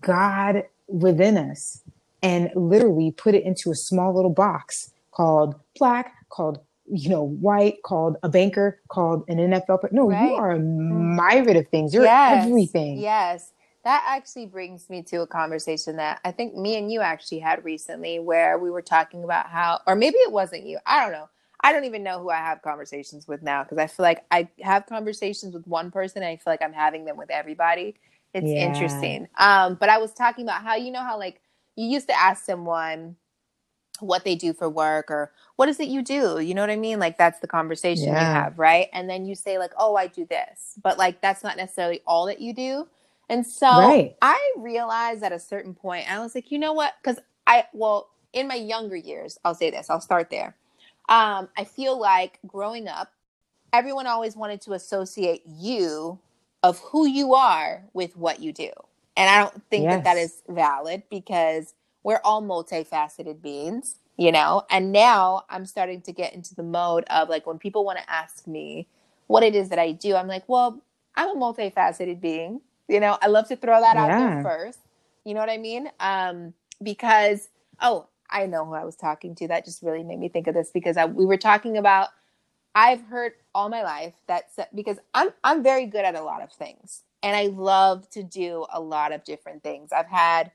God within us and literally put it into a small little box called black, called you know white, called a banker, called an NFL. No, Right. you are a myriad of things. You're Yes. everything. Yes. That actually brings me to a conversation that I think me and you actually had recently where we were talking about how, or maybe it wasn't you. I don't know. I don't even know who I have conversations with now because I feel like I have conversations with one person and I feel like I'm having them with everybody. It's Yeah. interesting. Um, but I was talking about how, you know, how like you used to ask someone what they do for work or what is it you do? You know what I mean? Like that's the conversation you have, right? And then you say like, "Oh, I do this." But like that's not necessarily all that you do. And so Right. I realized at a certain point, I was like, you know what? Because I, well, in my younger years, I'll say this, I'll start there. Um, I feel like growing up, everyone always wanted to associate you of who you are with what you do. And I don't think that that Yes. is valid because we're all multifaceted beings, you know? And now I'm starting to get into the mode of like when people want to ask me what it is that I do, I'm like, well, I'm a multifaceted being. You know, I love to throw that out there first. You know what I mean? Um, because Oh, I know who I was talking to. That just really made me think of this because I, we were talking about. I've heard all my life that because I'm I'm very good at a lot of things, and I love to do a lot of different things. I've had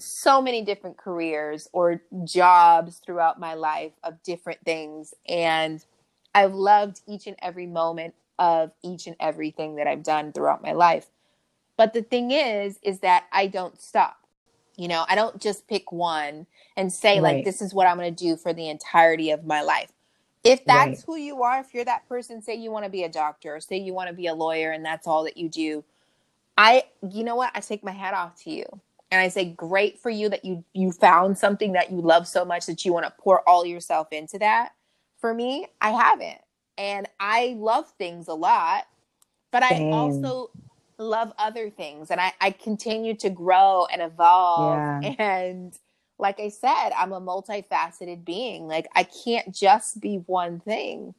so many different careers or jobs throughout my life of different things, and I've loved each and every moment of each and everything that I've done throughout my life. But the thing is, is that I don't stop. You know, I don't just pick one and say, right. like, this is what I'm going to do for the entirety of my life. If that's right. who you are, if you're that person, say you want to be a doctor, or say you want to be a lawyer, and that's all that you do, I, you know what? I take my hat off to you. And I say, great for you that you you found something that you love so much that you want to pour all yourself into that. For me, I haven't. And I love things a lot, but Same. I also love other things and I, I continue to grow and evolve. Yeah. And like I said, I'm a multifaceted being. Like I can't just be one thing.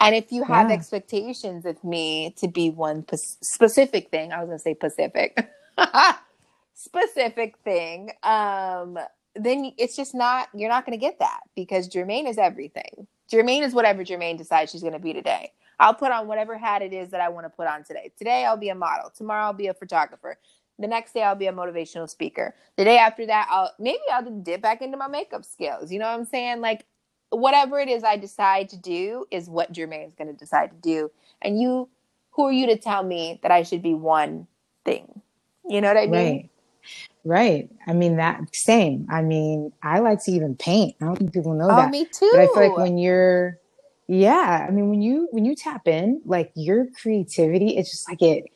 And if you have yeah. expectations of me to be one p- specific thing, I was going to say Pacific, specific thing, um, then it's just not, you're not going to get that because Jermaine is everything. Jermaine is whatever Jermaine decides she's going to be today. I'll put on whatever hat it is that I want to put on today. Today I'll be a model. Tomorrow I'll be a photographer. The next day I'll be a motivational speaker. The day after that, I'll maybe I'll dip back into my makeup skills. You know what I'm saying? Like whatever it is I decide to do is what Jermaine is going to decide to do. And you, who are you to tell me that I should be one thing? You know what I mean? Right. Right. I mean that same. I mean, I like to even paint. I don't think people know oh, that. Me too. But I feel like when you're yeah, I mean when you when you tap in, like your creativity, it's just like it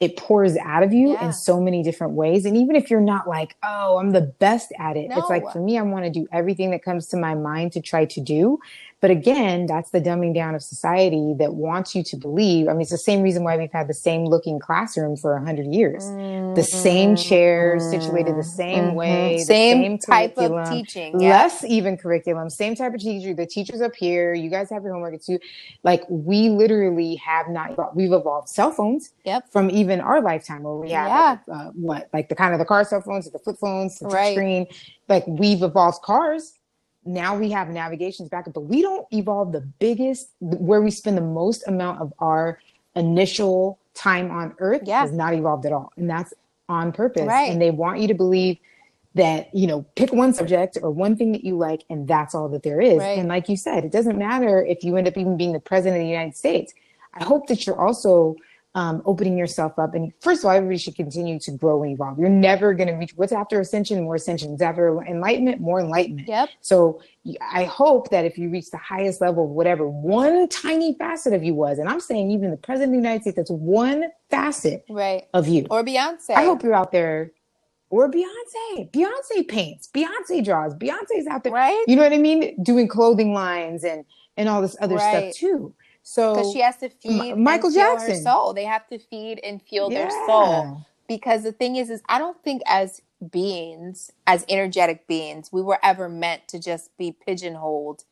it pours out of you yeah. in so many different ways. And even if you're not like, oh, I'm the best at it, no. it's like for me, I want to do everything that comes to my mind to try to do. But again, that's the dumbing down of society that wants you to believe. I mean, it's the same reason why we've had the same looking classroom for a hundred years. Mm-hmm. The same chairs mm-hmm. situated the same mm-hmm. way, same, same type of teaching, yeah. less even curriculum, same type of teacher. The teachers up here, you guys have your homework too. Like we literally have not evolved. We've evolved cell phones yep. from even our lifetime where we have yeah. like, uh, what, like the kind of the car cell phones, the flip phones, the right. screen. Like we've evolved cars now we have navigations backup, but we don't evolve the biggest where we spend the most amount of our initial time on earth yeah. has not evolved at all. And that's on purpose. Right. And they want you to believe that, you know, pick one subject or one thing that you like, and that's all that there is. Right. And like you said, it doesn't matter if you end up even being the president of the United States. I hope that you're also um, opening yourself up. And first of all, everybody should continue to grow and evolve. You're never going to reach what's after ascension, more ascension. What's after enlightenment, more enlightenment. Yep. So I hope that if you reach the highest level of whatever one tiny facet of you was, and I'm saying even the president of the United States, that's one facet right. of you. Or Beyonce. I hope you're out there. Or Beyonce. Beyonce paints. Beyonce draws. Beyonce's out there. Right. You know what I mean? Doing clothing lines and and all this other right. stuff too. So because she has to feed M- Michael Jackson her soul, they have to feed and fuel yeah. their soul. Because the thing is, is I don't think as beings, as energetic beings, we were ever meant to just be pigeonholed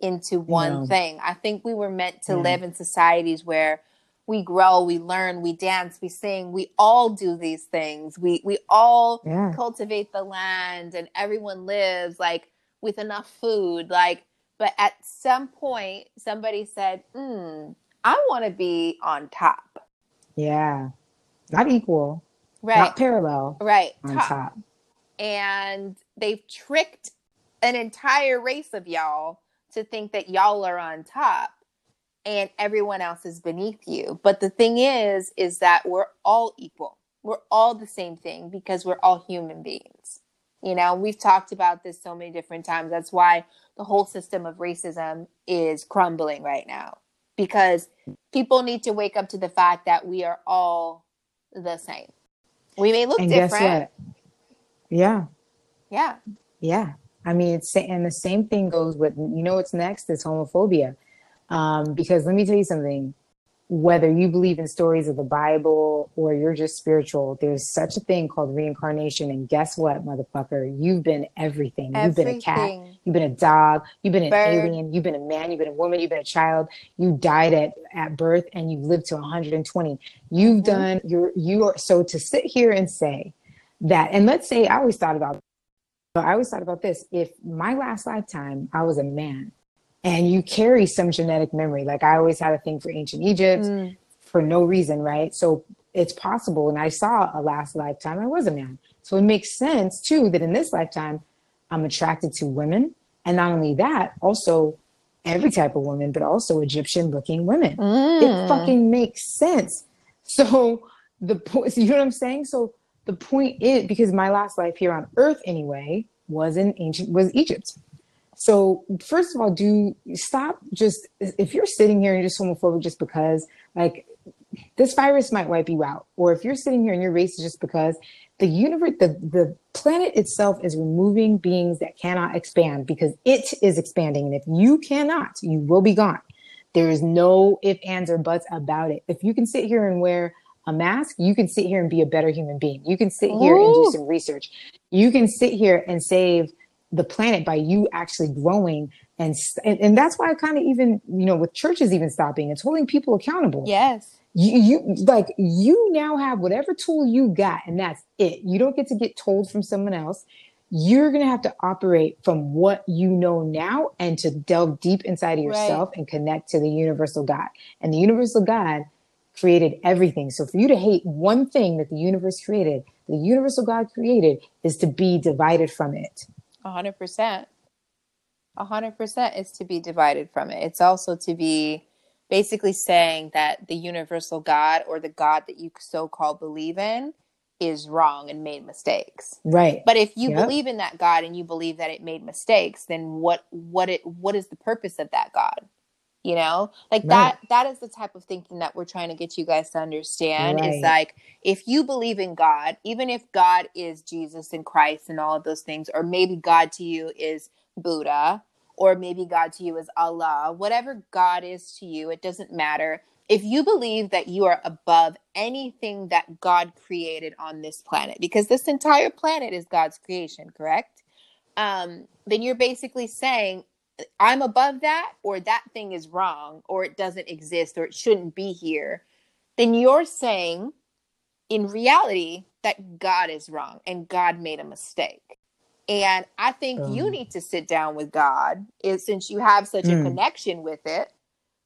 into one no. thing. I think we were meant to yeah. live in societies where we grow, we learn, we dance, we sing, we all do these things. We we all yeah. cultivate the land and everyone lives like with enough food. Like but at some point, somebody said, mm, I want to be on top. Yeah. Not equal. Right. Not parallel. Right. On top. top. And they've tricked an entire race of y'all to think that y'all are on top and everyone else is beneath you. But the thing is, is that we're all equal. We're all the same thing because we're all human beings. You know, we've talked about this so many different times. That's why the whole system of racism is crumbling right now because people need to wake up to the fact that we are all the same. We may look and different. Yeah. Yeah. Yeah. I mean, it's and the same thing goes with you know what's next is homophobia, um, because let me tell you something whether you believe in stories of the Bible or you're just spiritual, there's such a thing called reincarnation. And guess what, motherfucker? You've been everything. everything. You've been a cat. You've been a dog. You've been an Bird. alien. You've been a man. You've been a woman. You've been a child. You died at, at birth and you've lived to 120. You've mm-hmm. done your, you are, so to sit here and say that, and let's say, I always thought about I always thought about this. If my last lifetime, I was a man and you carry some genetic memory, like I always had a thing for ancient Egypt mm. for no reason, right? So it's possible. And I saw a last lifetime, I was a man. So it makes sense too that in this lifetime, I'm attracted to women. And not only that, also every type of woman, but also Egyptian looking women. Mm. It fucking makes sense. So the point, you know what I'm saying? So the point is because my last life here on earth anyway was in ancient was Egypt. So first of all, do stop just if you're sitting here and you're just homophobic just because like this virus might wipe you out, or if you're sitting here and you're racist just because the universe, the, the planet itself is removing beings that cannot expand because it is expanding. And if you cannot, you will be gone. There is no if, ands, or buts about it. If you can sit here and wear a mask, you can sit here and be a better human being. You can sit here Ooh. and do some research. You can sit here and save the planet by you actually growing and and, and that's why I kind of even you know with churches even stopping it's holding people accountable. Yes. You, you like you now have whatever tool you got and that's it. You don't get to get told from someone else. You're going to have to operate from what you know now and to delve deep inside of yourself right. and connect to the universal God. And the universal God created everything. So for you to hate one thing that the universe created, the universal God created, is to be divided from it. A hundred percent. A hundred percent is to be divided from it. It's also to be basically saying that the universal God or the God that you so called believe in is wrong and made mistakes. Right. But if you yep. believe in that God and you believe that it made mistakes, then what what it what is the purpose of that God? You know like right. that that is the type of thinking that we're trying to get you guys to understand right. is like if you believe in god even if god is jesus and christ and all of those things or maybe god to you is buddha or maybe god to you is allah whatever god is to you it doesn't matter if you believe that you are above anything that god created on this planet because this entire planet is god's creation correct um, then you're basically saying I'm above that, or that thing is wrong, or it doesn't exist, or it shouldn't be here, then you're saying in reality that God is wrong and God made a mistake. And I think um, you need to sit down with God is since you have such mm. a connection with it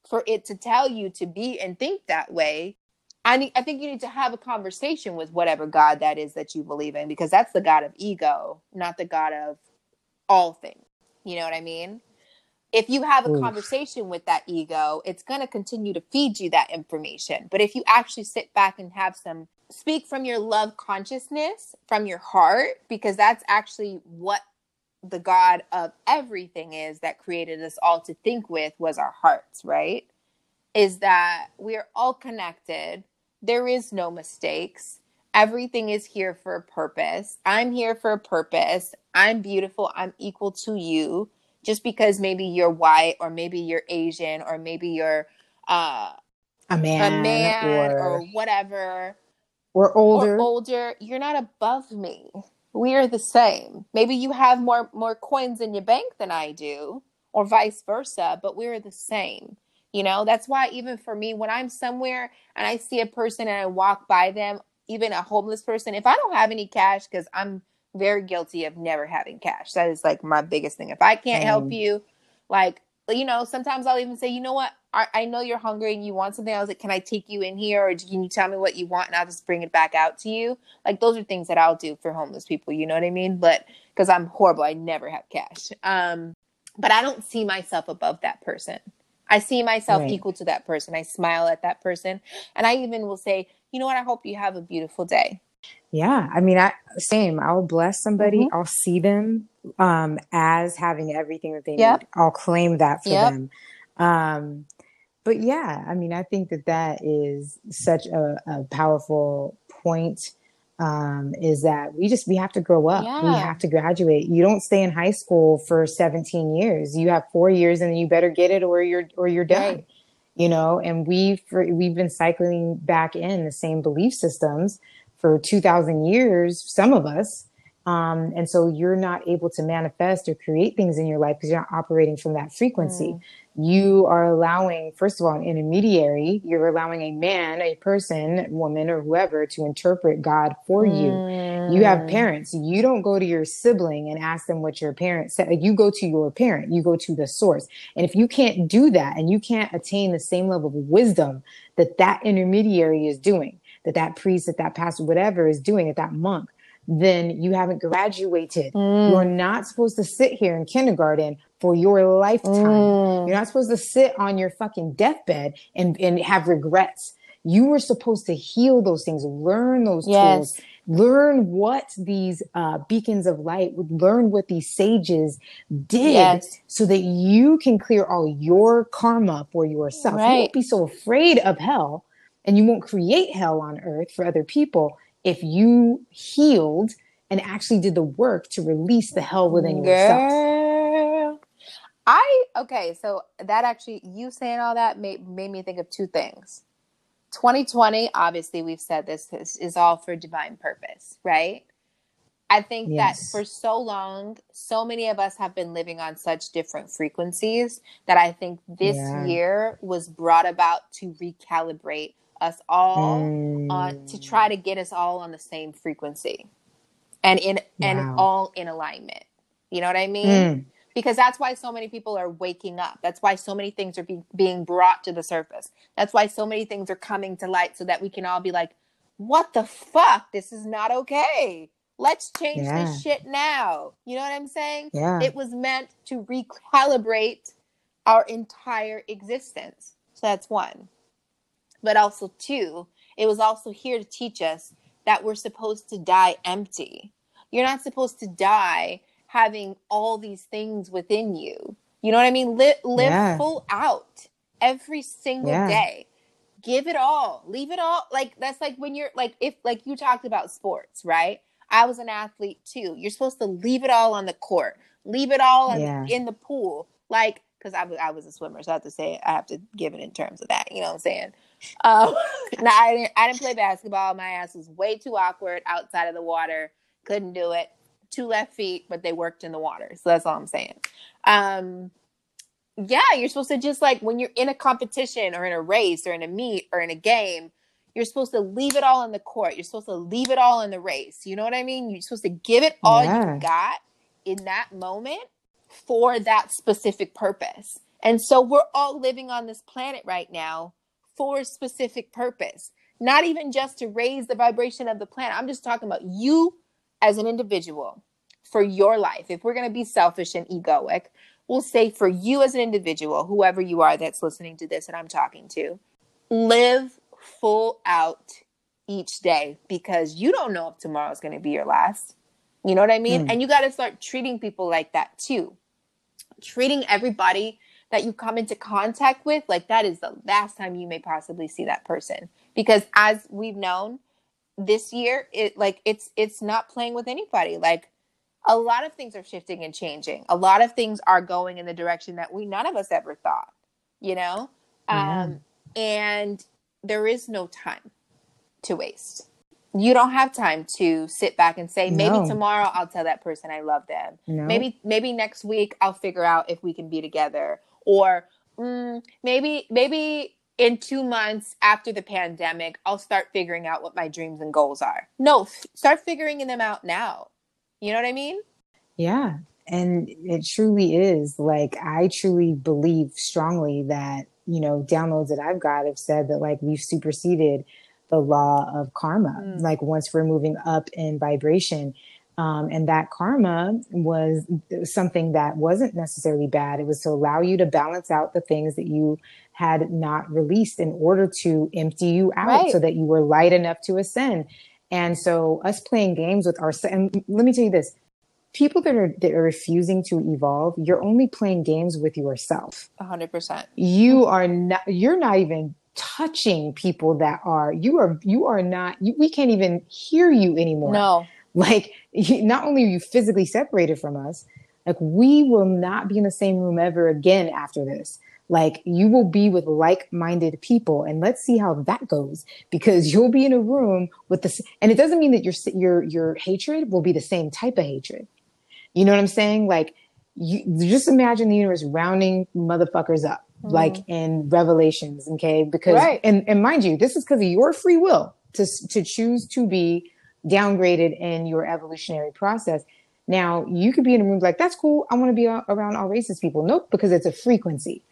for it to tell you to be and think that way. I need, I think you need to have a conversation with whatever God that is that you believe in because that's the God of ego, not the God of all things. You know what I mean? If you have a Oof. conversation with that ego, it's going to continue to feed you that information. But if you actually sit back and have some speak from your love consciousness, from your heart, because that's actually what the God of everything is that created us all to think with was our hearts, right? Is that we are all connected. There is no mistakes. Everything is here for a purpose. I'm here for a purpose. I'm beautiful. I'm equal to you just because maybe you're white or maybe you're Asian or maybe you're uh, a man, a man or, or whatever, or older, or older, you're not above me. We are the same. Maybe you have more more coins in your bank than I do, or vice versa, but we're the same. You know, that's why even for me, when I'm somewhere and I see a person and I walk by them, even a homeless person, if I don't have any cash because I'm very guilty of never having cash. That is like my biggest thing. If I can't help you, like, you know, sometimes I'll even say, you know what? I, I know you're hungry and you want something. I was like, can I take you in here or can you tell me what you want and I'll just bring it back out to you? Like, those are things that I'll do for homeless people. You know what I mean? But because I'm horrible, I never have cash. Um, but I don't see myself above that person. I see myself right. equal to that person. I smile at that person. And I even will say, you know what? I hope you have a beautiful day. Yeah, I mean, I same. I'll bless somebody. Mm-hmm. I'll see them um, as having everything that they yep. need. I'll claim that for yep. them. Um, but yeah, I mean, I think that that is such a, a powerful point. Um, is that we just we have to grow up. Yeah. We have to graduate. You don't stay in high school for 17 years. You have four years, and you better get it, or you're or you're done. Right. You know, and we've we've been cycling back in the same belief systems for 2000 years, some of us. Um, and so you're not able to manifest or create things in your life because you're not operating from that frequency. Mm. you are allowing, first of all, an intermediary, you're allowing a man, a person, woman, or whoever to interpret God for you. Mm. You have parents. You don't go to your sibling and ask them what your parents said. You go to your parent, you go to the source. And if you can't do that and you can't attain the same level of wisdom that that intermediary is doing, that that priest, that that pastor, whatever is doing, that that monk, then you haven't graduated. Mm. You're not supposed to sit here in kindergarten for your lifetime. Mm. You're not supposed to sit on your fucking deathbed and, and have regrets. You were supposed to heal those things, learn those Yes. tools, learn what these uh, beacons of light would learn what these sages did Yes. so that you can clear all your karma for yourself. You Right. won't be so afraid of hell and you won't create hell on earth for other people if you healed and actually did the work to release the hell within yourself. Girl. I okay, so that actually you saying all that made made me think of two things. 2020, obviously, we've said this is, is all for divine purpose, right? I think Yes. that for so long, so many of us have been living on such different frequencies that I think this Yeah. year was brought about to recalibrate us all Mm. on to try to get us all on the same frequency and in and all in alignment. You know what I mean? Mm. Because that's why so many people are waking up. That's why so many things are be- being brought to the surface. That's why so many things are coming to light so that we can all be like, "What the fuck? This is not okay. Let's change Yeah. this shit now." You know what I'm saying? Yeah. It was meant to recalibrate our entire existence. So that's one. But also, two, it was also here to teach us that we're supposed to die empty. You're not supposed to die having all these things within you. You know what I mean? Live, live Yeah. full out every single Yeah. day. Give it all. Leave it all. Like that's like when you're like if like you talked about sports, right? I was an athlete too. You're supposed to leave it all on the court. Leave it all in, Yeah. in the pool. Like because I was I was a swimmer, so I have to say I have to give it in terms of that. You know what I'm saying? Um, no, I didn't. I didn't play basketball. My ass was way too awkward outside of the water. Couldn't do it. Two left feet, but they worked in the water. So that's all I'm saying. Um, yeah, you're supposed to just like when you're in a competition or in a race or in a meet or in a game, you're supposed to leave it all in the court. You're supposed to leave it all in the race. You know what I mean? You're supposed to give it all Yeah. you got in that moment for that specific purpose. And so we're all living on this planet right now for a specific purpose. Not even just to raise the vibration of the planet. I'm just talking about you as an individual for your life. If we're going to be selfish and egoic, we'll say for you as an individual, whoever you are that's listening to this and I'm talking to, live full out each day because you don't know if tomorrow's going to be your last. You know what I mean? Mm. And you got to start treating people like that too. Treating everybody that you come into contact with like that is the last time you may possibly see that person. Because as we've known this year it like it's it's not playing with anybody. Like a lot of things are shifting and changing. A lot of things are going in the direction that we none of us ever thought you know? Yeah. um and there is no time to waste. You don't have time to sit back and say maybe No. tomorrow i'll tell that person i love them. No. maybe maybe next week i'll figure out if we can be together or mm, maybe maybe in two months after the pandemic i'll start figuring out what my dreams and goals are no f- start figuring them out now you know what i mean Yeah. And it truly is like, I truly believe strongly that, you know, downloads that I've got have said that like we've superseded the law of karma. Mm. Like once we're moving up in vibration. Um, and that karma was something that wasn't necessarily bad. It was to allow you to balance out the things that you had not released in order to empty you out Right. so that you were light enough to ascend. And so us playing games with our, and let me tell you this, people that are that are refusing to evolve you're only playing games with yourself 100% you are not you're not even touching people that are you are you are not you, we can't even hear you anymore no like not only are you physically separated from us like we will not be in the same room ever again after this like you will be with like-minded people and let's see how that goes because you'll be in a room with this and it doesn't mean that your your your hatred will be the same type of hatred you know what i'm saying like you just imagine the universe rounding motherfuckers up mm-hmm. like in Revelations. Okay, because Right. and and mind you, this is because of your free will to to choose to be downgraded in your evolutionary process. Now you could be in a room like that's cool. I want to be around all racist people. Nope, because it's a frequency.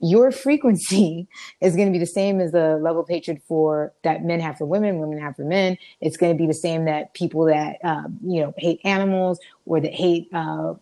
Your frequency is going to be the same as the level of hatred for that men have for women, women have for men. It's going to be the same that people that uh, you know hate animals or that hate uh,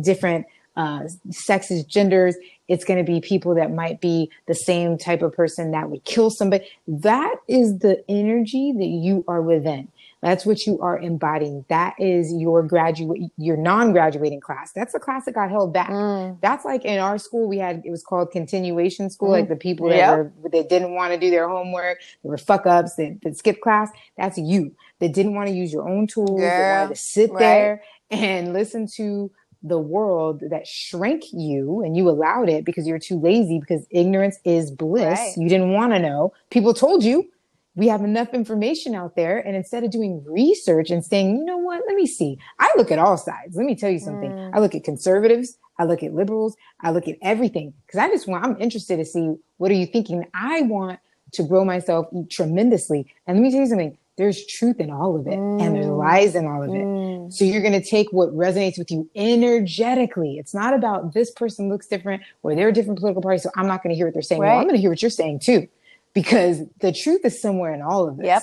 different uh, sexes, genders. It's going to be people that might be the same type of person that would kill somebody. That is the energy that you are within. That's what you are embodying. That is your graduate, your non-graduating class. That's the class that got held back. Mm. That's like in our school, we had, it was called continuation school. Like the people that Yep. were, they didn't want to do their homework, they were fuck ups, that, that skipped class. That's you that didn't want to use your own tools, that wanted to sit right. there and listen to the world that shrank you and you allowed it because you're too lazy because ignorance is bliss. Right. You didn't want to know. People told you we have enough information out there. And instead of doing research and saying, you know what, let me see. I look at all sides. Let me tell you something. Mm. I look at conservatives. I look at liberals. I look at everything because I just want, I'm interested to see what are you thinking? I want to grow myself tremendously. And let me tell you something. There's truth in all of it and there's Mm. lies in all of it. Mm. So you're going to take what resonates with you energetically. It's not about this person looks different or they're a different political party. So I'm not going to hear what they're saying. Well, I'm going to hear what you're saying too, because the truth is somewhere in all of this. Yep.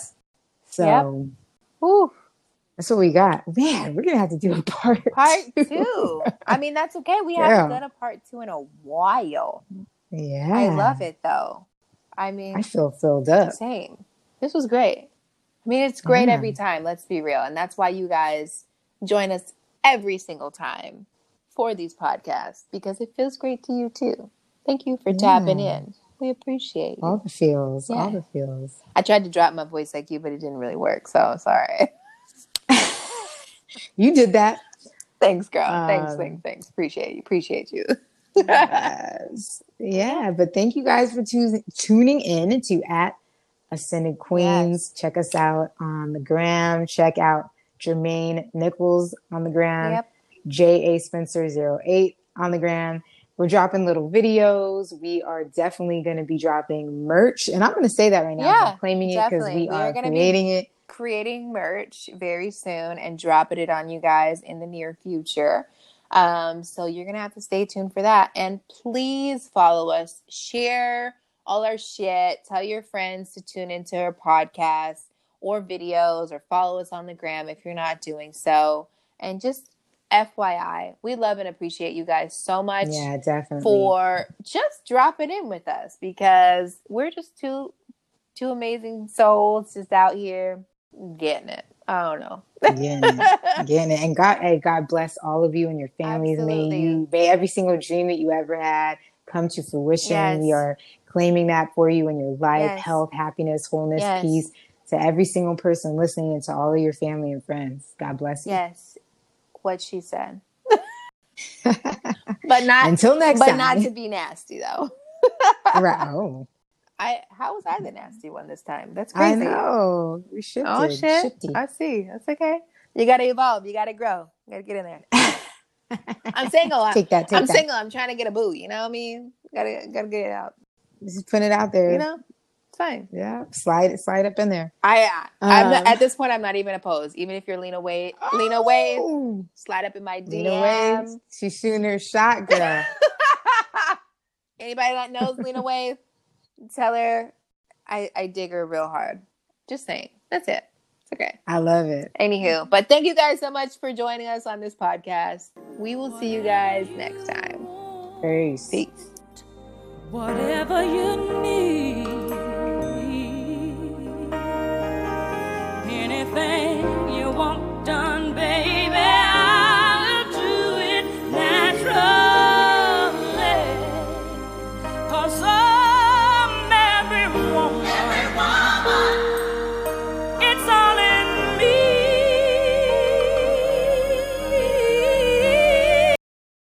So Yep. Whew. that's what we got. Man, we're going to have to do a part, Part two. two. I mean, that's okay. We Yeah. haven't done a part two in a while. Yeah. I love it though. I mean, I feel filled up. same. This was great. I mean, it's great Yeah. every time. Let's be real, and that's why you guys join us every single time for these podcasts because it feels great to you too. Thank you for tapping Yeah. in. We appreciate you. All the feels. All the feels. I tried to drop my voice like you, but it didn't really work. So sorry. You did that. thanks, girl. thanks, Um, thanks, thanks. Appreciate you. Appreciate you. Yes. Yeah, but thank you guys for tu- tuning in to at Ascended Queens. Check us out on the gram. Check out Jermaine Nichols on the gram. Yep. J A Spencer 08 on the gram. We're dropping little videos. We are definitely going to be dropping merch, and I'm going to say that right now. Yeah, I'm claiming it because we We are are gonna be- creating it. creating merch very soon and dropping it on you guys in the near future. Um, so you're gonna have to stay tuned for that. And please follow us, share all our shit, tell your friends to tune into our podcast or videos or follow us on the gram if you're not doing so. And just FYI, we love and appreciate you guys so much Yeah, definitely. for just dropping in with us because we're just two two amazing souls just out here getting it. I don't know. getting it, getting it. And God, hey, God bless all of you and your families. Absolutely. May you, may every single dream that you ever had come to fruition. Yes. We are claiming that for you in your life, Yes. health, happiness, wholeness, Yes. peace. To every single person listening and to all of your family and friends. God bless you. Yes, what she said, but not Until next but time. not to be nasty though. right. Oh, I how was I the nasty one this time? That's crazy. I know. We shifted. Oh shit! I see. That's okay. You gotta evolve. You gotta grow. You gotta get in there. I'm single. Take that. Take I'm that. single. I'm trying to get a boo. You know what I mean? Gotta gotta get it out. Just put it out there. You know, it's fine. Yeah. Slide it. Slide up in there. I I'm not, Um, at this point. I'm not even opposed. Even if you're Lena Waithe, Lena Waithe, Oh, slide up in my DM. Lena Waithe. She's shooting her shot, girl. Anybody that knows Lena Waithe, tell her I, I dig her real hard. Just saying. That's it. It's okay. I love it. Anywho, but thank you guys so much for joining us on this podcast. We will see you guys next time. Peace. Peace. Whatever you need. everything you want done, babe.